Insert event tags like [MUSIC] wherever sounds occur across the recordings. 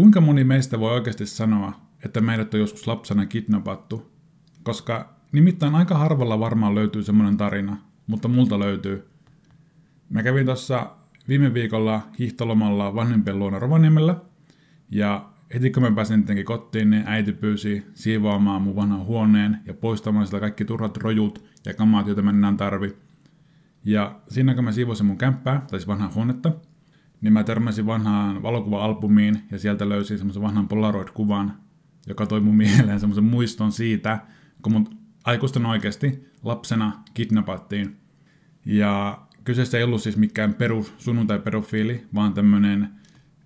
kuinka moni meistä voi oikeasti sanoa, että meidät on joskus lapsena kidnappattu? Koska nimittäin aika harvalla varmaan löytyy semmoinen tarina, mutta multa löytyy. Mä kävin tuossa viime viikolla hiihtolomalla vanhempien luona Rovaniemellä, ja heti kun mä pääsin tietenkin kotiin, niin äiti pyysi siivoamaan mun vanhan huoneen ja poistamaan sitä kaikki turhat rojut ja kamaat, joita mä enää tarvi. Ja siinä kun mä siivosin mun kämppää, tai siis vanhaa huonetta, niin mä törmäsin vanhaan valokuva-albumiin ja sieltä löysin semmoisen vanhan Polaroid-kuvan, joka toi mun [LAUGHS] mieleen semmoisen muiston siitä, kun mun aikuisten oikeasti lapsena kidnappattiin. Ja kyseessä ei ollut siis mikään perus sunnuntai-pedofiili, vaan tämmönen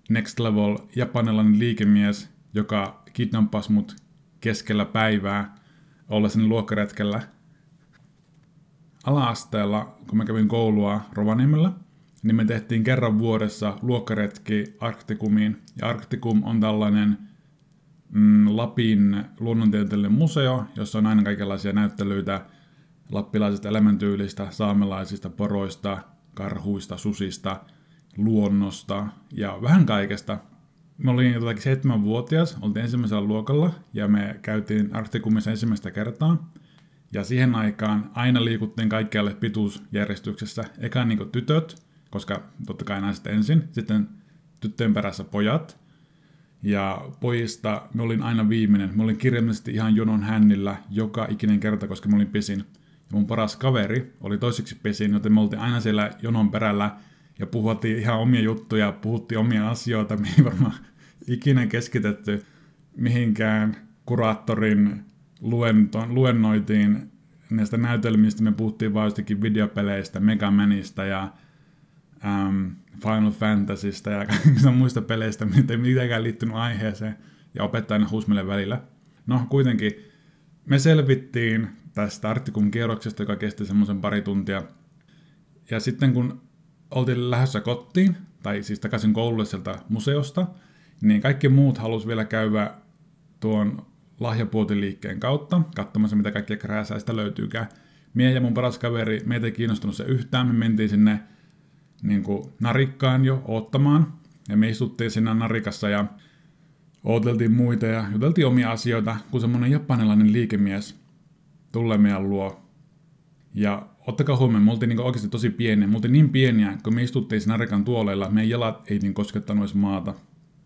next level japanilainen liikemies, joka kidnappasi mut keskellä päivää ollessani luokkaretkellä. Ala-asteella, kun mä kävin koulua Rovaniemellä, niin me tehtiin kerran vuodessa luokkaretki Arktikumiin. Ja Arktikum on tällainen mm, Lapin luonnontieteellinen museo, jossa on aina kaikenlaisia näyttelyitä lappilaisista elämäntyylistä, saamelaisista, poroista, karhuista, susista, luonnosta ja vähän kaikesta. Me olin jotakin seitsemänvuotias, oltiin ensimmäisellä luokalla ja me käytiin Arktikumissa ensimmäistä kertaa. Ja siihen aikaan aina liikuttiin kaikkialle pituusjärjestyksessä. Eka niin tytöt, koska totta kai naiset ensin, sitten tyttöjen perässä pojat. Ja pojista me olin aina viimeinen. Me olin kirjallisesti ihan jonon hännillä joka ikinen kerta, koska mä olin pisin. Ja mun paras kaveri oli toiseksi pisin, joten me oltiin aina siellä jonon perällä ja puhuttiin ihan omia juttuja, puhuttiin omia asioita, mihin varmaan ikinä keskitetty mihinkään kuraattorin luentoon, luennoitiin näistä näytelmistä, me puhuttiin vain jostakin videopeleistä, Mega Manista ja um, Final Fantasysta ja [LAUGHS] kaikista muista peleistä, mitä ei mitenkään liittynyt aiheeseen, ja opettajana huusi meille välillä. No kuitenkin, me selvittiin tästä Artikun kierroksesta, joka kesti semmoisen pari tuntia. Ja sitten kun oltiin lähdössä kotiin, tai siis takaisin koululle sieltä museosta, niin kaikki muut halus vielä käydä tuon lahjapuotiliikkeen kautta, katsomassa mitä kaikkia krääsäistä löytyykään. Mie ja mun paras kaveri, meitä ei kiinnostunut se yhtään, me mentiin sinne niin kuin narikkaan jo ottamaan, ja me istuttiin siinä narikassa ja ooteltiin muita ja juteltiin omia asioita, kun semmonen japanilainen liikemies tulee meidän luo. Ja ottakaa huomioon, me oltiin niin oikeasti tosi pieniä. Me oltiin niin pieniä, kun me istuttiin siinä narikan tuoleilla, meidän jalat ei niin koskettanut edes maata.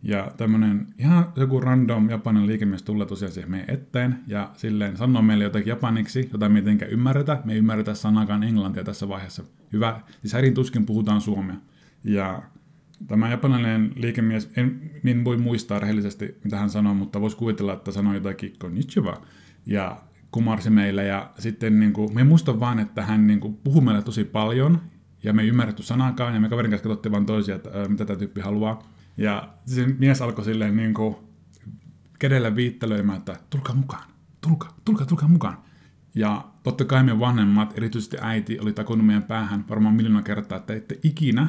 Ja tämmönen ihan joku random japanin liikemies tulee tosiaan siihen meidän eteen ja silleen sanoo meille jotakin japaniksi, jota me ei tietenkään ymmärretä. Me ei ymmärretä sanakaan englantia tässä vaiheessa. Hyvä, siis härin tuskin puhutaan suomea. Ja tämä japanilainen liikemies, en, en voi muistaa rehellisesti mitä hän sanoi, mutta voisi kuvitella, että sanoi jotakin konnichiwa. Ja kumarsi meille ja sitten niin kuin, me muistan vaan, että hän niin kuin, puhui meille tosi paljon ja me ei ymmärretty sanakaan ja me kaverin kanssa katsottiin vaan toisia, että mitä tämä tyyppi haluaa. Ja se mies alkoi silleen niin kuin, kädellä viittelöimään, että tulkaa mukaan, tulkaa, tulkaa, tulkaa mukaan. Ja totta kai meidän vanhemmat, erityisesti äiti, oli takonut meidän päähän varmaan miljoona kertaa, että ette ikinä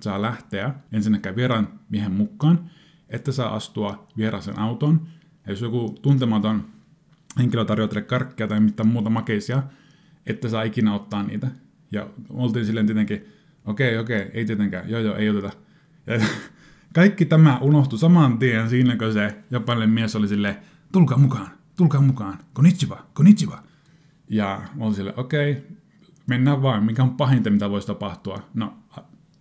saa lähteä ensinnäkään vieraan miehen mukaan, että saa astua vieraaseen auton. Ja jos joku tuntematon henkilö tarjoaa teille karkkia tai mitään muuta makeisia, että saa ikinä ottaa niitä. Ja oltiin silleen tietenkin, okei, okay, okei, okay, ei tietenkään, joo joo, ei oteta. Ja kaikki tämä unohtui saman tien siinä, kun se japanilainen mies oli silleen, tulkaa mukaan, tulkaa mukaan, konnichiwa, konnichiwa. Ja mä olin silleen, okei, okay, mennään vaan, mikä on pahinta, mitä voisi tapahtua. No,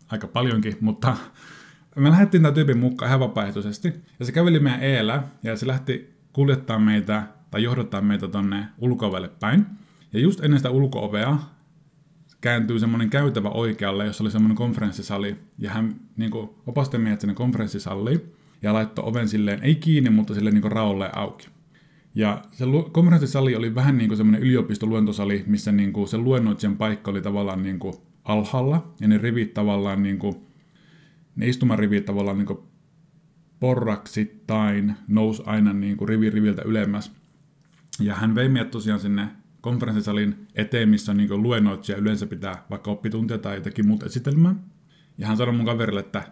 aika paljonkin, mutta [LAUGHS] me lähdettiin tämän tyypin mukaan ihan vapaaehtoisesti. Ja se käveli meidän eellä, ja se lähti kuljettaa meitä tai johdottaa meitä tonne ulkoovelle päin. Ja just ennen sitä ulkoovea kääntyy semmoinen käytävä oikealle, jossa oli semmoinen konferenssisali. Ja hän niin kuin, opasti meidät sinne konferenssisalliin ja laittoi oven silleen, ei kiinni, mutta silleen niin raulle auki. Ja se konferenssisali oli vähän niin kuin semmoinen yliopistoluentosali, missä niin kuin se luennoitsijan paikka oli tavallaan niin kuin alhaalla, ja ne rivit tavallaan niin kuin, ne istumarivit tavallaan niin kuin porraksittain nousi aina niin kuin rivi riviltä ylemmäs. Ja hän vei meidät tosiaan sinne konferenssisalin eteen, missä on niin luennoitsija yleensä pitää vaikka oppituntia tai jotakin muuta esitelmää. Ja hän sanoi mun kaverille, että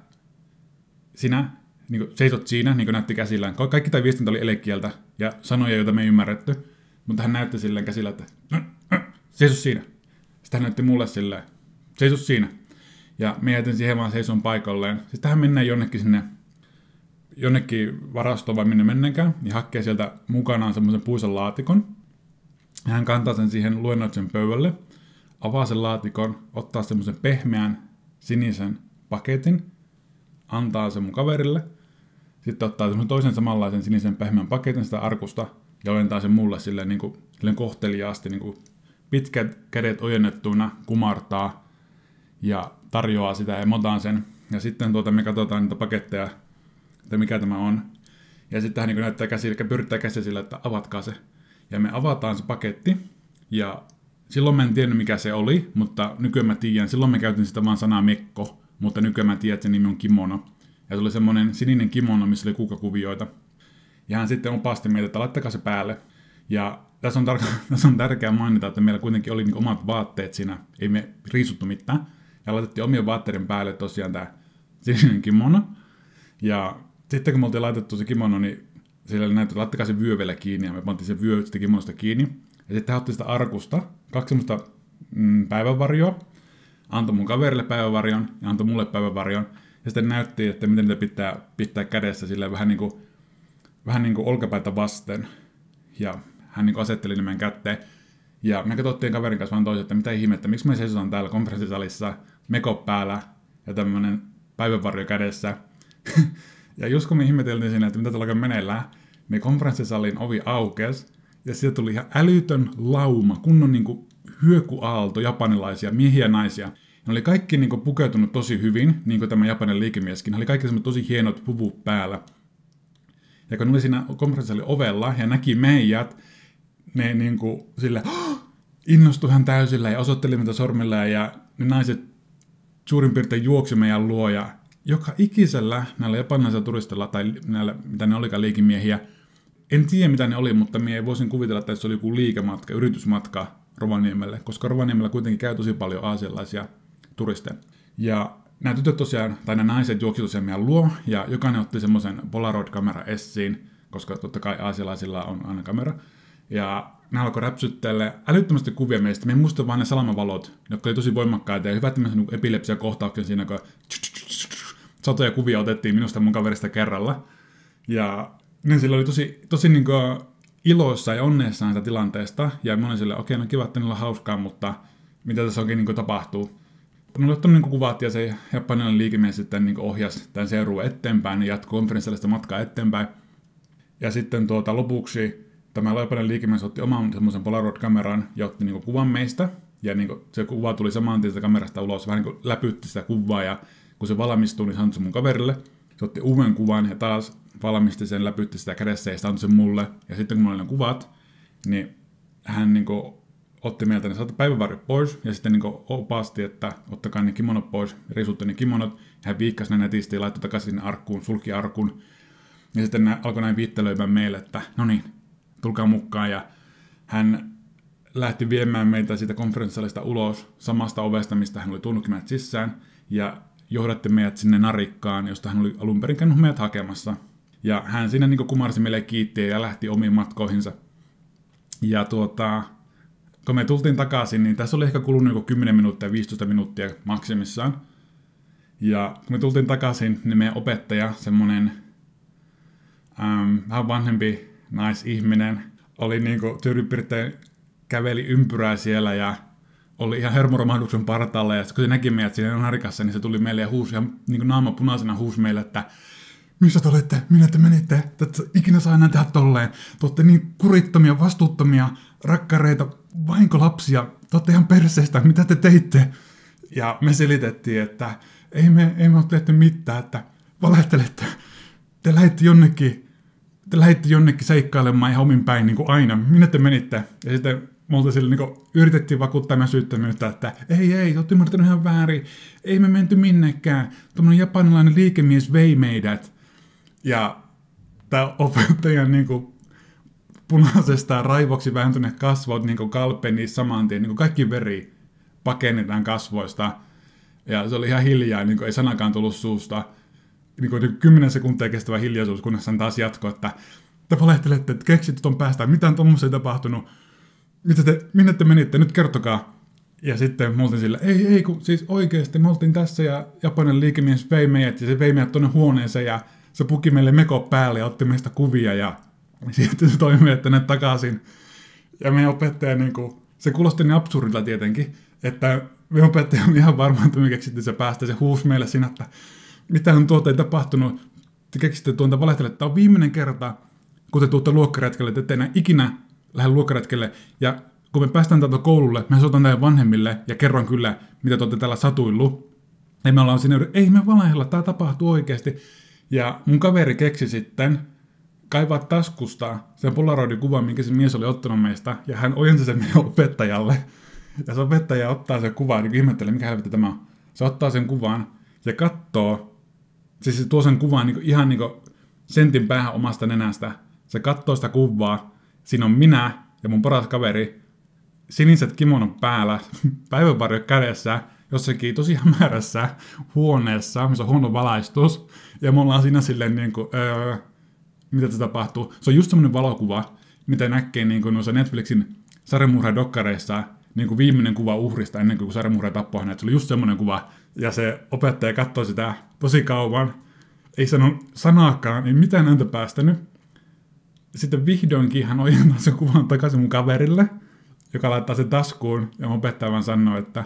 sinä niin kuin, seisot siinä, niin kuin näytti käsillään. Kaikki tämä viestintä oli elekieltä ja sanoja, joita me ei ymmärretty. Mutta hän näytti silleen käsillä, että seiso siinä. Sitten hän näytti mulle silleen, seiso siinä. Ja me jätin siihen vaan seison paikalleen. Sitten hän mennään jonnekin sinne jonnekin varastoon vai minne mennenkään, ja hakee sieltä mukanaan semmoisen puisen laatikon. Hän kantaa sen siihen luennoitsen pöydälle, avaa sen laatikon, ottaa semmoisen pehmeän sinisen paketin, antaa sen mun kaverille, sitten ottaa semmoisen toisen samanlaisen sinisen pehmeän paketin sitä arkusta ja ojentaa sen mulle silleen, niin kuin, silleen kohteliaasti, niin kuin pitkät kädet ojennettuina, kumartaa ja tarjoaa sitä ja mä otan sen. Ja sitten tuota, me katsotaan niitä paketteja, että mikä tämä on. Ja sitten hän niin näyttää käsi, eli pyrittää käsi sillä, että avatkaa se. Ja me avataan se paketti, ja silloin mä en tiennyt mikä se oli, mutta nykyään mä tiedän. Silloin me käytin sitä vaan sanaa mekko, mutta nykyään mä tiedän, että se nimi on kimono. Ja se oli semmoinen sininen kimono, missä oli kukakuvioita. Ja hän sitten opasti meitä, että laittakaa se päälle. Ja tässä on, tar- [LAUGHS] tässä on tärkeää mainita, että meillä kuitenkin oli niin omat vaatteet siinä, ei me riisuttu mitään. Ja laitettiin omien vaatteiden päälle tosiaan tämä sininen kimono. Ja sitten kun me oltiin laitettu se kimono, niin sillä oli näitä, että laittakaa se vyö vielä kiinni, ja me pantiin se vyö sitä kimonosta kiinni. Ja sitten hän otti sitä arkusta, kaksi semmoista mm, päivänvarjoa, antoi mun kaverille päivävarjon ja antoi mulle päivävarjon. Ja sitten näytti, että miten niitä pitää pitää kädessä sille vähän niin kuin, vähän niin kuin olkapäitä vasten. Ja hän niin asetteli nimen kätteen. Ja me katsottiin kaverin kanssa vaan toiset, että mitä ihmettä, miksi me seisotaan täällä konferenssisalissa, meko päällä ja tämmöinen päivänvarjo kädessä. [LAUGHS] ja just kun me ihmeteltiin siinä, että mitä tällä alkaa meneillään, niin konferenssisalin ovi aukesi ja sieltä tuli ihan älytön lauma, kunnon niin kuin hyökuaalto japanilaisia miehiä ja naisia. Ne oli kaikki niin kuin, pukeutunut tosi hyvin, niin kuin tämä japanin liikemieskin. Ne oli kaikki tosi hienot puvut päällä. Ja kun ne oli siinä konferenssin ovella ja näki meidät, ne niin kuin, sille innostui ihan täysillä ja osoitteli meitä sormilla ja ne naiset suurin piirtein juoksi meidän luo ja joka ikisellä näillä japanilaisilla turistilla tai näillä, mitä ne olikaan liikimiehiä, en tiedä mitä ne oli, mutta minä voisin kuvitella, että se oli joku liikematka, yritysmatka Rovaniemelle, koska Rovaniemellä kuitenkin käy tosi paljon aasialaisia turisteja. Ja nämä tytöt tosiaan, tai nämä naiset juoksi tosiaan meidän luo, ja jokainen otti semmoisen Polaroid-kamera essiin, koska totta kai aasialaisilla on aina kamera. Ja nämä alkoi räpsyttele älyttömästi kuvia meistä. Me en muista vain ne salamavalot, jotka oli tosi voimakkaita ja hyvät epilepsia kohtauksen siinä, kun satoja kuvia otettiin minusta mun kaverista kerralla. Ja niin sillä oli tosi, tosi niin kuin iloissa ja onneessaan sitä tilanteesta. Ja moni sille, okei, okay, no kiva, että niillä on hauskaa, mutta mitä tässä oikein niin kuin tapahtuu. Ne oli ottanut niin kuvat ja se japanilainen liikemies sitten niin ohjasi tämän seurue eteenpäin ja jatkoi konferenssillista matkaa eteenpäin. Ja sitten tuota, lopuksi tämä japanilainen liikemies otti oman semmoisen Polaroid-kameran ja otti niin kuvan meistä. Ja niin se kuva tuli saman tien kamerasta ulos, vähän niin läpytti sitä kuvaa ja kun se valmistui, niin se mun kaverille. Se otti uuden kuvan ja taas valmisti sen, läpytti sitä kädessä ja antoi sen mulle. Ja sitten kun mulla oli ne kuvat, niin hän niin kuin, otti meiltä ne päivävarjot pois ja sitten niin kuin, opasti, että ottakaa ne kimonot pois, risutti ne kimonot. Hän viikkasi ne netisti ja laittoi takaisin sinne arkkuun, sulki arkun. Ja sitten ne alkoi näin viittelöimään meille, että no niin, tulkaa mukaan. Ja hän lähti viemään meitä siitä konferenssalista ulos samasta ovesta, mistä hän oli tullutkin meidät sisään. Ja johdatti meidät sinne narikkaan, josta hän oli alun perin käynyt meidät hakemassa. Ja hän siinä niin kumarsi meille kiitti ja lähti omiin matkoihinsa. Ja tuota, kun me tultiin takaisin, niin tässä oli ehkä kulunut joku 10 minuuttia, 15 minuuttia maksimissaan. Ja kun me tultiin takaisin, niin meidän opettaja, semmonen ähm, vähän vanhempi naisihminen, oli niinku tyylipiirtein käveli ympyrää siellä ja oli ihan hermoromahduksen partaalla. Ja kun se näki meidät siinä narikassa, niin se tuli meille ja huusi ihan niin naama punaisena huusi meille, että missä te olette, minne te menitte, että ikinä saa enää tehdä tolleen. Te olette niin kurittomia, vastuuttomia, rakkareita, vainko lapsia, te olette ihan perseestä, mitä te teitte? Ja me selitettiin, että ei me, ei me ole tehty mitään, että valehtelette. Te lähditte jonnekin, te lähditte jonnekin seikkailemaan ihan omin päin niin kuin aina. Minne te menitte? Ja sitten multa sille niin yritettiin vakuuttaa meidän syyttömyyttä, että ei, ei, olette ymmärtänyt ihan väärin, ei me menty minnekään, tuommoinen japanilainen liikemies vei meidät. Ja tämä opettajan niin kuin, punaisesta raivoksi vääntyneet kasvot niin kalpeni saman tien, niin kuin kaikki veri pakennetaan kasvoista. Ja se oli ihan hiljaa, niin kuin ei sanakaan tullut suusta. Niin kuin 10 sekuntia kestävä hiljaisuus, kunnes hän taas jatkoi, että te valehtelette, että keksit tuon päästä, mitään tuommoista ei tapahtunut. Mitä te, minne te menitte, nyt kertokaa. Ja sitten me oltiin sillä, ei, ei, kun siis oikeasti me oltiin tässä ja Japanin liikemies vei meidät ja se vei meidät tuonne huoneeseen ja se puki meille meko päälle ja otti meistä kuvia ja sitten se toimi tänne takaisin. Ja meidän opettaja, niin kuin, se kuulosti niin absurdilta tietenkin, että meidän opettaja on ihan varma, että me keksittiin se päästä. Se huusi meille siinä, että mitä on tuota ei tapahtunut. Te keksitte tuonta valehtelle, että tämä on viimeinen kerta, kun te tuutte luokkaretkelle, että ette enää ikinä lähde luokkaretkelle. Ja kun me päästään täältä koululle, mä soitan teidän vanhemmille ja kerron kyllä, mitä te olette täällä satuillut. Ja me ollaan sinne, ei me valehella, tämä tapahtuu oikeasti. Ja mun kaveri keksi sitten kaivaa taskusta sen polaroidin kuvan, minkä se mies oli ottanut meistä, ja hän ojensi sen meidän opettajalle. Ja se opettaja ottaa sen kuvan, niin ihmettelee, mikä helvetti tämä on. Se ottaa sen kuvan ja katsoo, siis se tuo sen kuvan niin ihan niin sentin päähän omasta nenästä. Se katsoo sitä kuvaa, siinä on minä ja mun paras kaveri, siniset kimonon päällä, [LAUGHS] päivänvarjo kädessä, jossakin tosi hämärässä huoneessa, missä on huono valaistus, ja me ollaan siinä silleen niin kuin, öö, mitä se tapahtuu. Se on just semmoinen valokuva, mitä näkee niin noissa Netflixin sarjamurha-dokkareissa, niin kuin viimeinen kuva uhrista ennen kuin sarjamurha tappoi hänet. Se oli just semmoinen kuva. Ja se opettaja katsoi sitä tosi kauan, ei sano sanaakaan, ei mitään ääntä päästänyt. Sitten vihdoinkin hän ojentaa [LAUGHS] sen kuvan takaisin mun kaverille, joka laittaa sen taskuun, ja mun opettaja vaan sanoo, että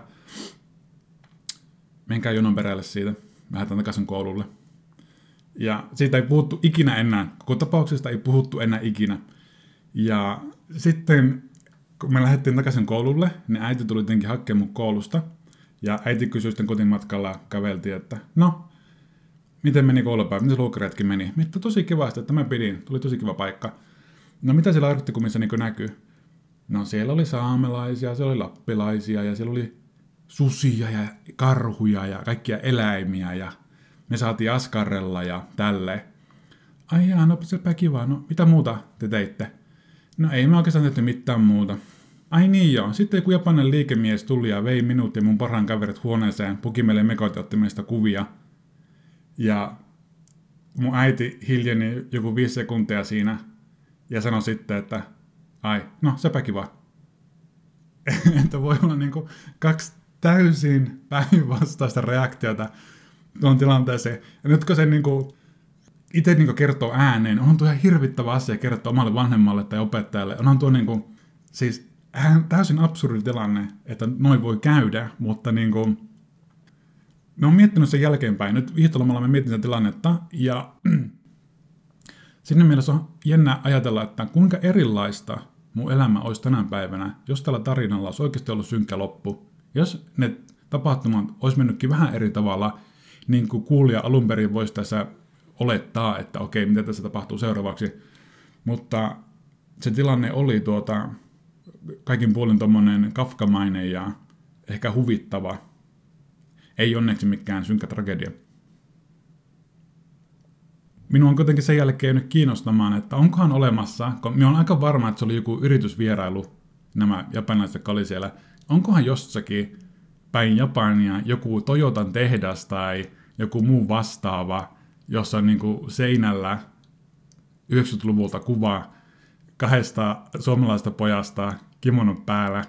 menkää jonon perälle siitä, mä lähdetään takaisin koululle. Ja siitä ei puhuttu ikinä enää, koko tapauksesta ei puhuttu enää ikinä. Ja sitten kun me lähdettiin takaisin koululle, niin äiti tuli tietenkin hakemaan mun koulusta. Ja äiti kysyi sitten kotimatkalla, käveltiin, että no, miten meni koulupäivä, miten luokkaretki meni. Mitä tosi kivasti, että mä pidin, tuli tosi kiva paikka. No mitä siellä arktikumissa niin näkyy? No siellä oli saamelaisia, siellä oli lappilaisia ja siellä oli susia ja karhuja ja kaikkia eläimiä ja me saatiin askarrella ja tälle. Ai jaa, no sepä kiva, no mitä muuta te teitte? No ei me oikeastaan tehty mitään muuta. Ai niin joo, sitten joku japanen liikemies tuli ja vei minut ja mun parhaan kaverit huoneeseen, puki meille mekot ja otti meistä kuvia. Ja mun äiti hiljeni joku viisi sekuntia siinä ja sanoi sitten, että ai, no sepä kiva. [LAUGHS] että voi olla niinku kaksi täysin päinvastaista reaktiota tuon tilanteeseen. Ja nyt kun se niinku itse niinku kertoo ääneen, on tuo ihan hirvittävä asia kertoa omalle vanhemmalle tai opettajalle. On tuo niinku, siis täysin absurdi tilanne, että noin voi käydä, mutta niinku, me on miettinyt sen jälkeenpäin. Nyt viihtolomalla me mietin tilannetta, ja [CLEARS THROAT] sinne mielessä on jännä ajatella, että kuinka erilaista mun elämä olisi tänä päivänä, jos tällä tarinalla olisi oikeasti ollut synkkä loppu. Jos ne tapahtumat olisi mennytkin vähän eri tavalla, niin kuin kuulija alun perin voisi tässä olettaa, että okei, mitä tässä tapahtuu seuraavaksi. Mutta se tilanne oli tuota, kaikin puolin tuommoinen kafkamainen ja ehkä huvittava. Ei onneksi mikään synkkä tragedia. Minua on kuitenkin sen jälkeen nyt kiinnostamaan, että onkohan olemassa, kun minä olen aika varma, että se oli joku yritysvierailu, nämä japanilaiset, jotka oli siellä, onkohan jossakin päin Japania joku Toyotan tehdas tai joku muu vastaava, jossa on niin kuin seinällä 90-luvulta kuva kahdesta suomalaista pojasta kimonon päällä,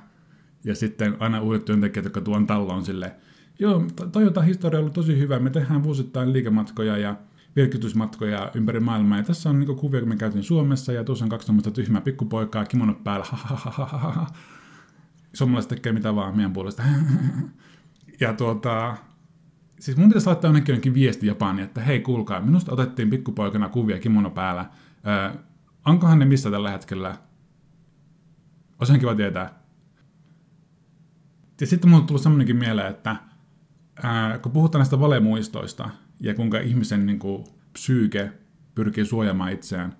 ja sitten aina uudet työntekijät, jotka tuon talloon sille, joo, Toyota historia on ollut tosi hyvä, me tehdään vuosittain liikematkoja ja virkitysmatkoja ympäri maailmaa, ja tässä on niin kuvia, kun me käytiin Suomessa, ja tuossa on kaksi tämmöistä tyhmää pikkupoikaa kimono päällä, Suomalaiset tekee mitä vaan meidän puolesta. [LAUGHS] ja tuota, siis mun pitäisi laittaa jonnekin jonnekin viesti Japaniin, että hei kuulkaa, minusta otettiin pikkupoikana kuvia kimono päällä. Öö, onkohan ne missä tällä hetkellä? Olisi kiva tietää. Ja sitten mulle on tullut semmoinenkin mieleen, että ää, kun puhutaan näistä valemuistoista ja kuinka ihmisen niin kuin, psyyke pyrkii suojamaan itseään,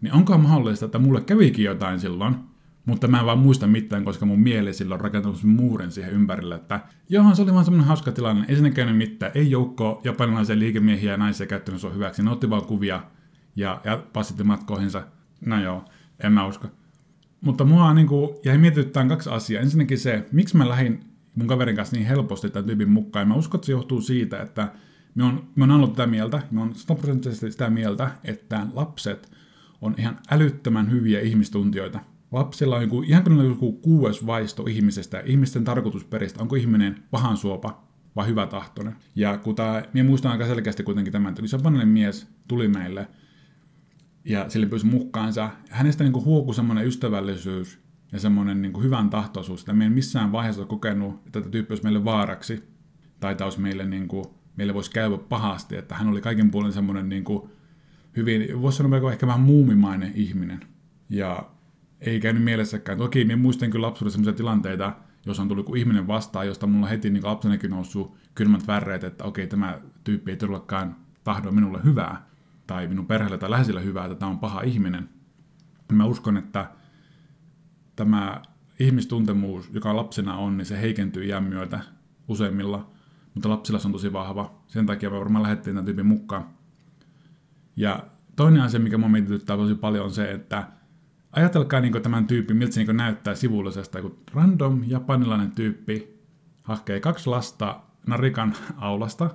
niin onkohan mahdollista, että mulle kävikin jotain silloin, mutta mä en vaan muista mitään, koska mun mieli silloin on rakentanut muurin siihen ympärille, että johan se oli vaan semmoinen hauska tilanne, ei sinne käynyt mitään, ei joukko japanilaisia liikemiehiä ja naisia käyttänyt sua hyväksi, ne otti vaan kuvia ja, ja passitti matkoihinsa. No joo, en mä usko. Mutta mua niin kuin, jäi mietityttämään kaksi asiaa. Ensinnäkin se, miksi mä lähdin mun kaverin kanssa niin helposti tämän tyypin mukaan. Mä uskon, että se johtuu siitä, että me on, me on ollut tätä mieltä, me on sataprosenttisesti sitä mieltä, että lapset on ihan älyttömän hyviä ihmistuntijoita lapsilla on joku, ihan kuin joku kuues vaisto ihmisestä, ihmisten tarkoitusperistä, onko ihminen pahan suopa vai hyvä tahtoinen. Ja kun tämä, minä muistan aika selkeästi kuitenkin tämän, että japanilainen mies tuli meille ja sille pyysi mukaansa. Hänestä niin huokui semmoinen ystävällisyys ja semmoinen niin hyvän tahtoisuus, että me ei missään vaiheessa ole kokenut, että tätä tyyppi olisi meille vaaraksi tai tämä olisi meille, niin kuin, meille voisi käydä pahasti, että hän oli kaiken puolen semmoinen niin kuin, hyvin, voisi sanoa ehkä vähän muumimainen ihminen. Ja ei käynyt mielessäkään. Toki minä muistan kyllä lapsuudessa sellaisia tilanteita, jos on tullut joku ihminen vastaan, josta mulla heti niin lapsenakin noussut kylmät värreet, että okei, tämä tyyppi ei todellakaan tahdo minulle hyvää, tai minun perheelle tai läheisille hyvää, että tämä on paha ihminen. Mä uskon, että tämä ihmistuntemus, joka lapsena on, niin se heikentyy iän myötä useimmilla, mutta lapsilla se on tosi vahva. Sen takia me varmaan lähdettiin tämän tyypin mukaan. Ja toinen asia, mikä mua mietityttää tosi paljon, on se, että ajatelkaa niin tämän tyypin, miltä se niin näyttää sivullisesta, kun random japanilainen tyyppi hakee kaksi lasta Narikan aulasta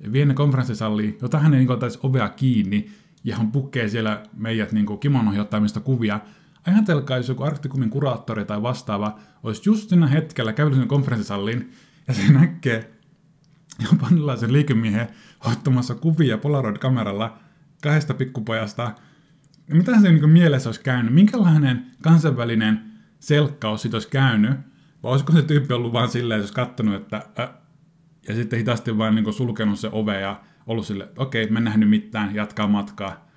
ja vie ne konferenssisalliin, jota hän ei niin ottaisi ovea kiinni ja hän pukkee siellä meidät niin kimonoihin kuvia. Ajatelkaa, jos joku Arktikumin kuraattori tai vastaava olisi just siinä hetkellä käynyt sinne konferenssisalliin ja se näkee japanilaisen liikemiehen ottamassa kuvia Polaroid-kameralla kahdesta pikkupojasta. Mitä se niin mielessä olisi käynyt? Minkälainen kansainvälinen selkkaus siitä olisi käynyt? Vai olisiko se tyyppi ollut vaan silleen, jos katsonut, että äh, ja sitten hitaasti vaan niin sulkenut se ove ja ollut sille, okei, okay, mä en nähnyt mitään, jatkaa matkaa.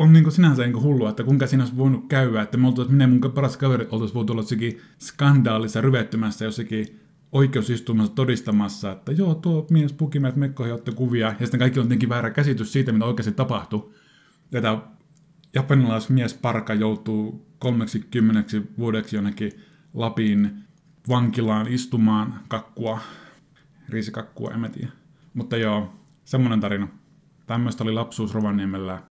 On niin sinänsä niin hullua, että kuinka siinä olisi voinut käydä, että me oltaisiin, minä mun paras kaveri oltaisiin voitu olla jossakin skandaalissa ryvettymässä jossakin oikeusistumassa todistamassa, että joo, tuo mies puki meidät mekkoihin otti kuvia, ja sitten kaikki on jotenkin väärä käsitys siitä, mitä oikeasti tapahtui. Ja tämä japanilaismies parka joutuu 30 vuodeksi jonnekin Lapin vankilaan istumaan kakkua, riisikakkua, en mä tiedä. Mutta joo, semmoinen tarina. Tämmöistä oli lapsuus Rovaniemellä